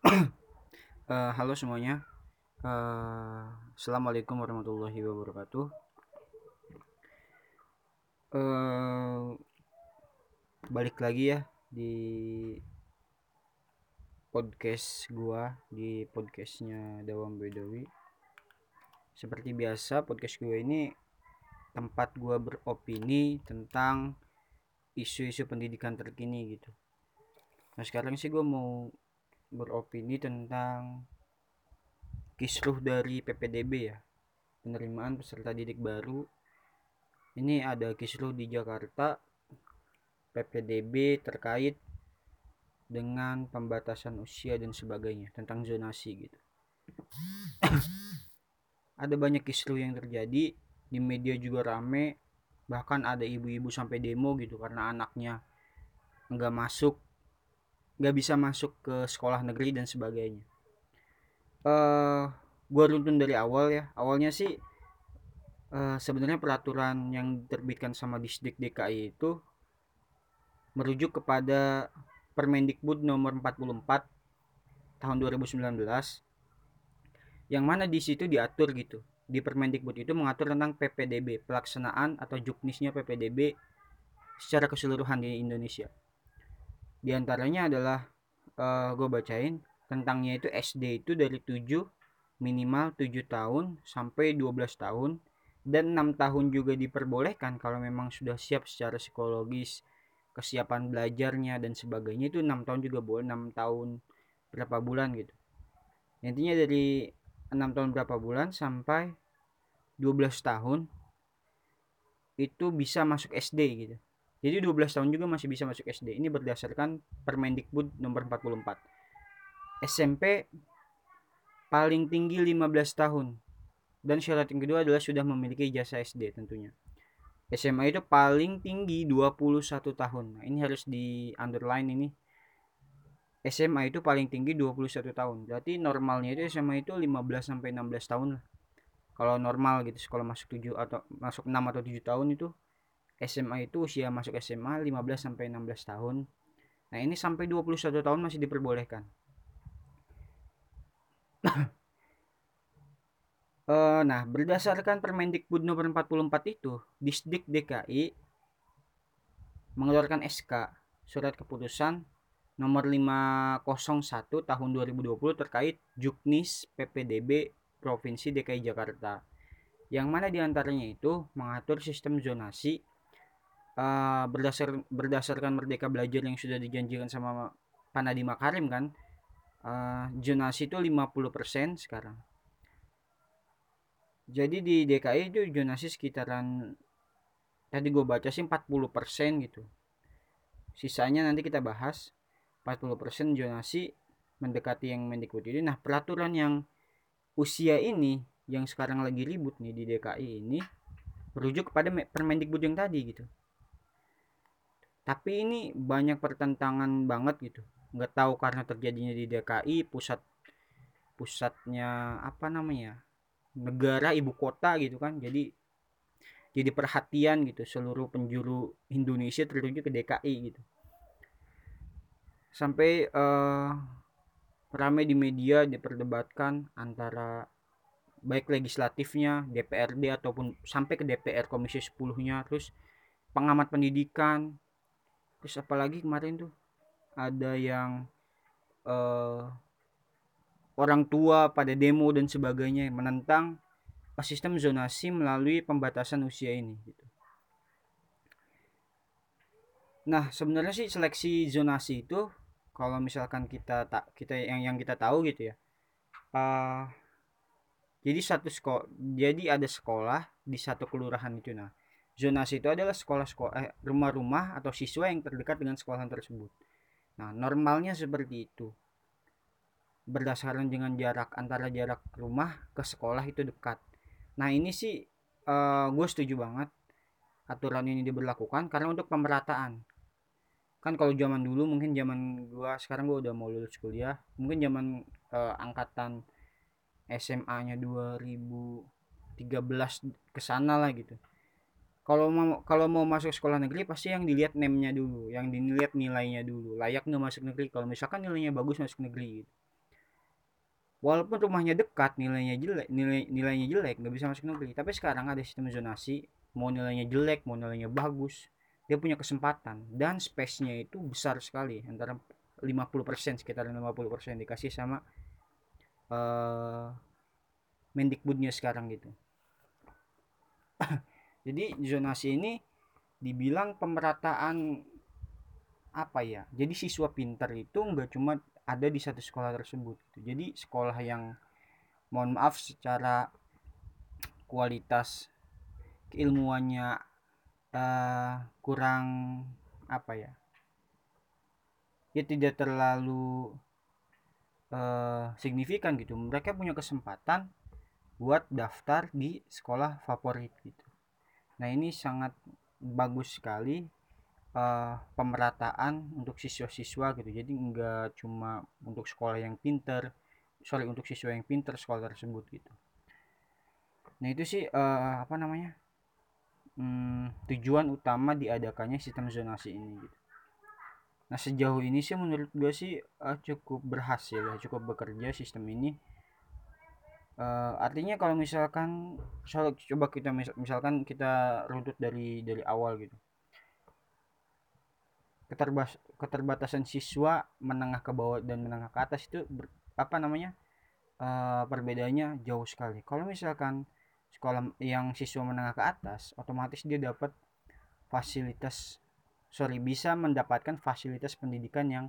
Uh, halo semuanya. Uh, Assalamualaikum warahmatullahi wabarakatuh. Uh, balik lagi ya di podcast gua di podcastnya Dawam Bedowi. Seperti biasa podcast gua ini tempat gua beropini tentang isu-isu pendidikan terkini gitu. Nah sekarang sih gua mau beropini tentang kisruh dari PPDB ya. Penerimaan peserta didik baru. Ini ada kisruh di Jakarta PPDB terkait dengan pembatasan usia dan sebagainya tentang zonasi gitu. Ada banyak kisruh yang terjadi di media juga rame bahkan ada ibu-ibu sampai demo gitu karena anaknya nggak masuk nggak bisa masuk ke sekolah negeri dan sebagainya. Uh, gue runtun dari awal ya. Awalnya sih uh, sebenarnya peraturan yang diterbitkan sama Disdik DKI itu merujuk kepada Permendikbud nomor 44 tahun 2019 yang mana di situ diatur gitu. Di Permendikbud itu mengatur tentang PPDB, pelaksanaan atau juknisnya PPDB secara keseluruhan di Indonesia di antaranya adalah uh, eh, gue bacain tentangnya itu SD itu dari 7 minimal 7 tahun sampai 12 tahun. Dan 6 tahun juga diperbolehkan kalau memang sudah siap secara psikologis kesiapan belajarnya dan sebagainya. Itu 6 tahun juga boleh 6 tahun berapa bulan gitu. Intinya dari 6 tahun berapa bulan sampai 12 tahun itu bisa masuk SD gitu jadi 12 tahun juga masih bisa masuk SD. Ini berdasarkan Permendikbud nomor 44. SMP paling tinggi 15 tahun. Dan syarat yang kedua adalah sudah memiliki jasa SD tentunya. SMA itu paling tinggi 21 tahun. Nah, ini harus di underline ini. SMA itu paling tinggi 21 tahun. Berarti normalnya itu SMA itu 15 sampai 16 tahun lah. Kalau normal gitu, sekolah masuk 7 atau masuk 6 atau 7 tahun itu SMA itu usia masuk SMA 15 sampai 16 tahun. Nah, ini sampai 21 tahun masih diperbolehkan. uh, nah, berdasarkan Permendikbud nomor 44 itu, Disdik DKI mengeluarkan SK surat keputusan nomor 501 tahun 2020 terkait Juknis PPDB Provinsi DKI Jakarta. Yang mana di antaranya itu mengatur sistem zonasi uh, berdasar berdasarkan Merdeka Belajar yang sudah dijanjikan sama Pak Nadiem Makarim kan uh, zonasi itu 50% sekarang. Jadi di DKI itu zonasi sekitaran tadi gue baca sih 40% gitu. Sisanya nanti kita bahas 40% zonasi mendekati yang Mendikbud ini. Nah peraturan yang usia ini yang sekarang lagi ribut nih di DKI ini merujuk kepada Permendikbud yang tadi gitu tapi ini banyak pertentangan banget gitu. Nggak tahu karena terjadinya di DKI pusat pusatnya apa namanya negara ibu kota gitu kan. Jadi jadi perhatian gitu seluruh penjuru Indonesia tertuju ke DKI gitu. Sampai uh, ramai di media diperdebatkan antara baik legislatifnya DPRD ataupun sampai ke DPR Komisi 10 nya terus pengamat pendidikan terus apalagi kemarin tuh ada yang uh, orang tua pada demo dan sebagainya menentang sistem zonasi melalui pembatasan usia ini gitu. Nah, sebenarnya sih seleksi zonasi itu kalau misalkan kita tak kita yang yang kita tahu gitu ya. Uh, jadi satu sekolah jadi ada sekolah di satu kelurahan itu nah zonasi itu adalah sekolah-sekolah eh, rumah-rumah atau siswa yang terdekat dengan sekolah tersebut. Nah, normalnya seperti itu. Berdasarkan dengan jarak antara jarak rumah ke sekolah itu dekat. Nah, ini sih uh, gue setuju banget aturan ini diberlakukan karena untuk pemerataan. Kan kalau zaman dulu mungkin zaman gue sekarang gue udah mau lulus kuliah, mungkin zaman uh, angkatan SMA-nya 2013 ke sana lah gitu kalau mau kalau mau masuk sekolah negeri pasti yang dilihat nemnya dulu yang dilihat nilainya dulu. Layak nggak masuk negeri? Kalau misalkan nilainya bagus masuk negeri. Gitu. walaupun rumahnya dekat nilainya jelek nilai nilainya jelek nggak bisa masuk negeri. Tapi sekarang ada sistem zonasi mau nilainya jelek mau nilainya bagus dia punya kesempatan. Dan space-nya itu besar sekali antara 50% sekitar 50% dikasih sama uh, Mendikbudnya sekarang gitu jadi zonasi ini dibilang pemerataan apa ya? Jadi siswa pintar itu nggak cuma ada di satu sekolah tersebut gitu. jadi sekolah yang mohon maaf secara kualitas keilmuannya uh, kurang apa ya? Ya tidak terlalu uh, signifikan gitu. Mereka punya kesempatan buat daftar di sekolah favorit gitu nah ini sangat bagus sekali uh, pemerataan untuk siswa-siswa gitu. Jadi enggak cuma untuk sekolah yang pinter sorry untuk siswa yang pinter sekolah tersebut gitu. Nah itu sih uh, apa namanya hmm, tujuan utama diadakannya sistem zonasi ini gitu. Nah sejauh ini sih menurut gue sih uh, cukup berhasil ya cukup bekerja sistem ini uh, artinya kalau misalkan coba kita misalkan kita runtut dari dari awal gitu. Keterbas keterbatasan siswa menengah ke bawah dan menengah ke atas itu ber, apa namanya uh, perbedaannya jauh sekali. Kalau misalkan sekolah yang siswa menengah ke atas otomatis dia dapat fasilitas sorry bisa mendapatkan fasilitas pendidikan yang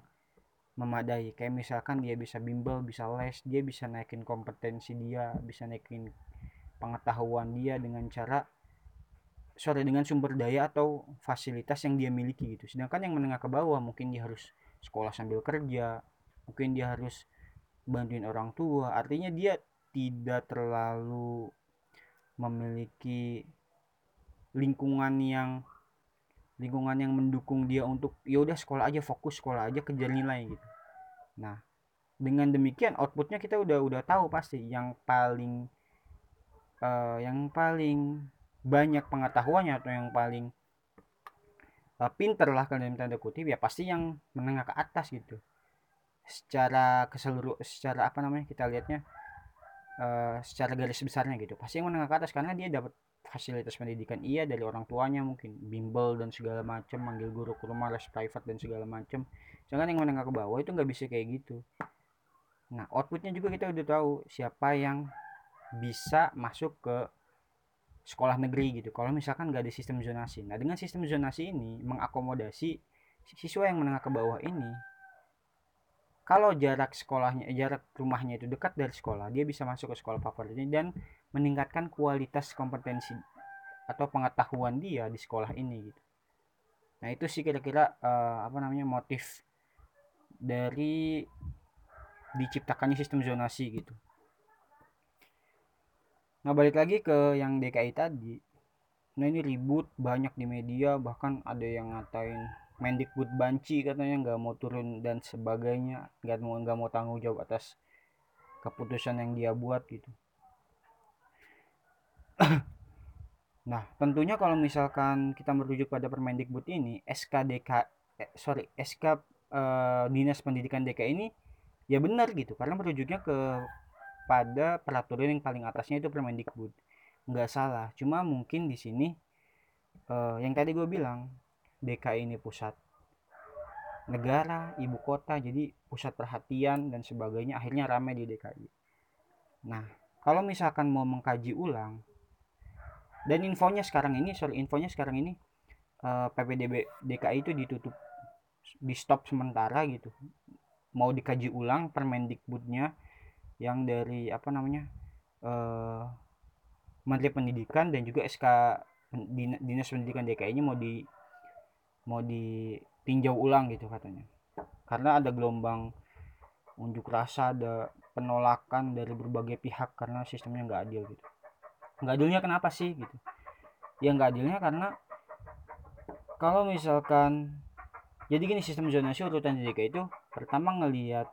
memadai. Kayak misalkan dia bisa bimbel bisa les dia bisa naikin kompetensi dia bisa naikin pengetahuan dia dengan cara sorry dengan sumber daya atau fasilitas yang dia miliki gitu. Sedangkan yang menengah ke bawah mungkin dia harus sekolah sambil kerja mungkin dia harus bantuin orang tua. Artinya dia tidak terlalu memiliki lingkungan yang lingkungan yang mendukung dia untuk ya udah sekolah aja fokus sekolah aja kejar nilai gitu. Nah dengan demikian outputnya kita udah udah tahu pasti yang paling uh, yang paling banyak pengetahuannya atau yang paling uh, pinter lah dalam tanda kutip ya pasti yang menengah ke atas gitu. Secara ke seluruh secara apa namanya kita lihatnya uh, secara garis besarnya gitu. Pasti yang menengah ke atas karena dia dapat fasilitas pendidikan iya dari orang tuanya mungkin. Bimbel dan segala macam manggil guru ke rumah les private dan segala macam jangan yang menengah ke bawah itu nggak bisa kayak gitu. Nah outputnya juga kita udah tahu siapa yang bisa masuk ke sekolah negeri gitu. Kalau misalkan nggak ada sistem zonasi. Nah dengan sistem zonasi ini mengakomodasi siswa yang menengah ke bawah ini kalau jarak sekolahnya jarak rumahnya itu dekat dari sekolah dia bisa masuk ke sekolah favoritnya dan meningkatkan kualitas kompetensi atau pengetahuan dia di sekolah ini gitu. Nah itu sih kira-kira uh, apa namanya motif dari diciptakannya sistem zonasi gitu. Nah balik lagi ke yang DKI tadi. Nah ini ribut banyak di media bahkan ada yang ngatain Mendikbud banci katanya nggak mau turun dan sebagainya nggak mau nggak mau tanggung jawab atas keputusan yang dia buat gitu. Nah tentunya kalau misalkan kita merujuk pada Permendikbud ini SKDK eh, sorry SK eh, Dinas Pendidikan DKI ini ya benar gitu. Karena merujuknya ke pada peraturan yang paling atasnya itu Permendikbud. Nggak salah cuma mungkin di sini uh, yang tadi gue bilang DKI ini pusat negara ibu kota jadi pusat perhatian dan sebagainya akhirnya ramai di DKI nah kalau misalkan mau mengkaji ulang dan infonya sekarang ini sorry infonya sekarang ini eh, PPDB DKI itu ditutup di stop sementara gitu. Mau dikaji ulang Permendikbudnya yang dari apa namanya uh, Menteri Pendidikan dan juga SK Dinas Pendidikan DKI-nya mau di mau ditinjau ulang gitu katanya. Karena ada gelombang unjuk rasa ada penolakan dari berbagai pihak karena sistemnya nggak adil gitu. Nggak adilnya kenapa sih gitu? Ya nggak adilnya karena kalau misalkan jadi gini sistem zonasi urutan DKI itu pertama ngelihat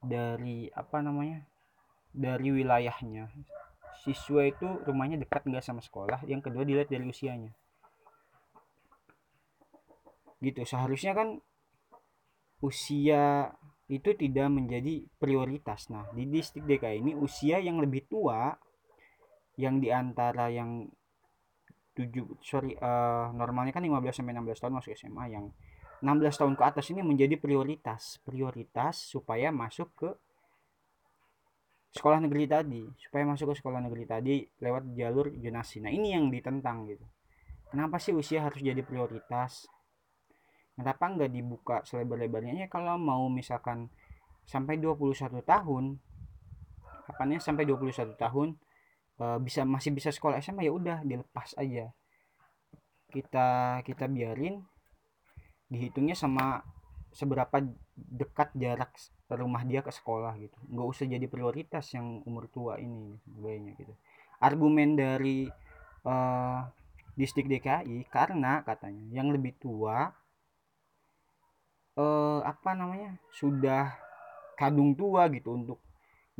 dari apa namanya dari wilayahnya. Siswa itu rumahnya dekat nggak sama sekolah yang kedua dilihat dari usianya gitu. Seharusnya kan usia itu tidak menjadi prioritas. Nah, di distrik DKI ini usia yang lebih tua yang di antara yang 7 sorry uh, normalnya kan 15 sampai 16 tahun masuk SMA yang 16 tahun ke atas ini menjadi prioritas. Prioritas supaya masuk ke sekolah negeri tadi supaya masuk ke sekolah negeri tadi lewat jalur jonasi nah ini yang ditentang gitu. Kenapa sih usia harus jadi prioritas kenapa nggak dibuka selebar-lebarnya ya kalau mau misalkan sampai 21 tahun? Kapannya sampai 21 tahun uh, bisa masih bisa sekolah SMA ya udah dilepas aja. Kita kita biarin dihitungnya sama seberapa dekat jarak rumah dia ke sekolah gitu. Nggak usah jadi prioritas yang umur tua ini sebagainya gitu. Argumen dari uh, distrik DKI karena katanya yang lebih tua uh, apa namanya sudah kadung tua gitu untuk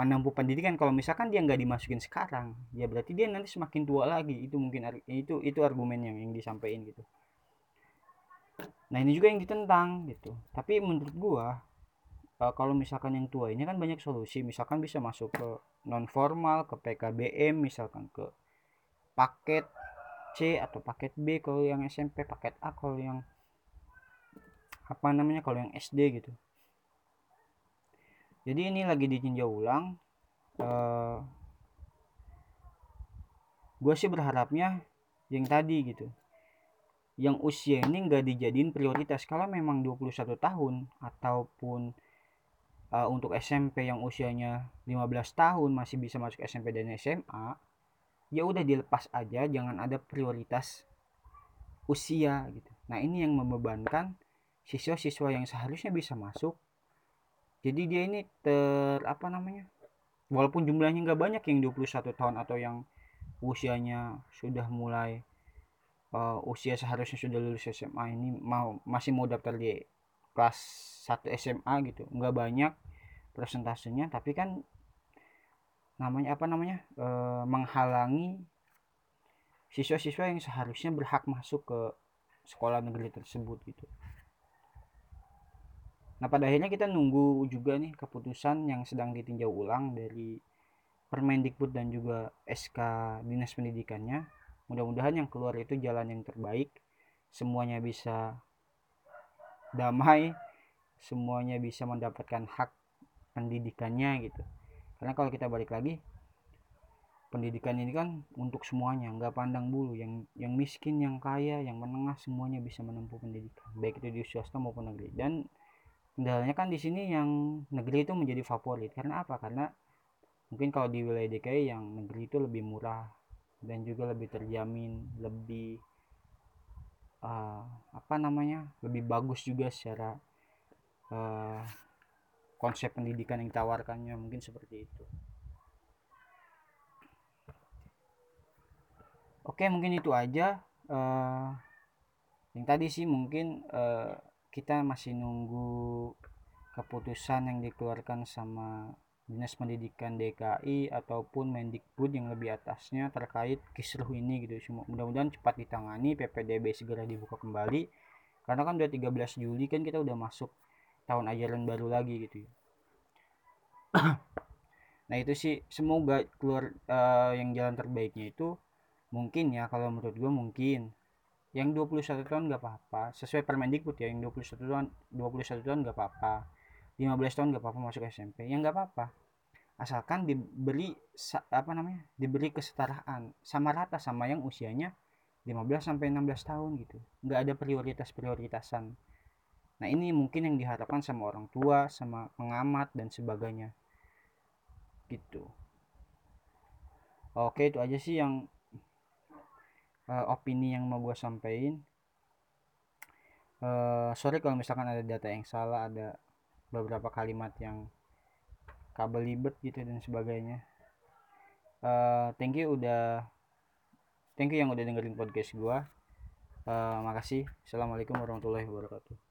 menempuh pendidikan. Kalau misalkan dia nggak dimasukin sekarang ya berarti dia nanti semakin tua lagi. Itu mungkin itu itu argumen yang yang disampaikan gitu. Nah ini juga yang ditentang gitu. Tapi menurut gua uh, kalau misalkan yang tua ini kan banyak solusi. Misalkan bisa masuk ke non formal ke PKBM misalkan ke paket C atau paket B kalau yang SMP paket A kalau yang apa namanya kalau yang SD gitu. Jadi ini lagi ditinjau ulang uh, eh, gue sih berharapnya yang tadi gitu. Yang usia ini nggak dijadiin prioritas kalau memang 21 tahun ataupun uh, untuk SMP yang usianya 15 tahun masih bisa masuk SMP dan SMA ya udah dilepas aja jangan ada prioritas usia gitu. Nah ini yang membebankan siswa-siswa yang seharusnya bisa masuk. Jadi dia ini ter apa namanya walaupun jumlahnya nggak banyak yang 21 tahun atau yang usianya sudah mulai uh, usia seharusnya sudah lulus SMA ini mau masih mau daftar di kelas 1 SMA gitu. Nggak banyak presentasenya tapi kan namanya apa namanya e, menghalangi siswa-siswa yang seharusnya berhak masuk ke sekolah negeri tersebut gitu Nah pada akhirnya kita nunggu juga nih keputusan yang sedang ditinjau ulang dari Permendikbud dan juga SK Dinas Pendidikannya. Mudah-mudahan yang keluar itu jalan yang terbaik. Semuanya bisa damai, semuanya bisa mendapatkan hak pendidikannya gitu. Karena kalau kita balik lagi, pendidikan ini kan untuk semuanya, nggak pandang bulu. Yang yang miskin, yang kaya, yang menengah semuanya bisa menempuh pendidikan, baik itu di swasta maupun negeri. Dan kendalanya kan di sini yang negeri itu menjadi favorit. Karena apa? Karena mungkin kalau di wilayah DKI yang negeri itu lebih murah dan juga lebih terjamin lebih uh, apa namanya? Lebih bagus juga secara uh, konsep pendidikan yang ditawarkannya mungkin seperti itu. Oke mungkin itu aja uh, yang tadi sih mungkin uh, kita masih nunggu keputusan yang dikeluarkan sama Dinas Pendidikan DKI ataupun Mendikbud yang lebih atasnya terkait kisruh ini gitu. Mudah-mudahan cepat ditangani, PPDB segera dibuka kembali. Karena kan udah 13 Juli kan kita udah masuk tahun ajaran baru lagi gitu. Ya. nah itu sih semoga keluar uh, yang jalan terbaiknya itu mungkin ya kalau menurut gue mungkin yang 21 tahun nggak apa-apa. Sesuai Permendikbud ya yang 21 tahun 21 tahun nggak apa-apa. 15 tahun nggak apa-apa masuk SMP yang nggak apa-apa. Asalkan diberi apa namanya diberi kesetaraan sama rata sama yang usianya 15 sampai 16 tahun gitu. Nggak ada prioritas prioritasan nah ini mungkin yang diharapkan sama orang tua sama pengamat dan sebagainya. Gitu. Oke itu aja sih yang uh, opini yang mau gue sampaikan. Uh, sorry kalau misalkan ada data yang salah ada beberapa kalimat yang kabel libet gitu dan sebagainya. Uh, thank you udah thank you yang udah dengerin podcast gue uh, makasih. Assalamualaikum warahmatullahi wabarakatuh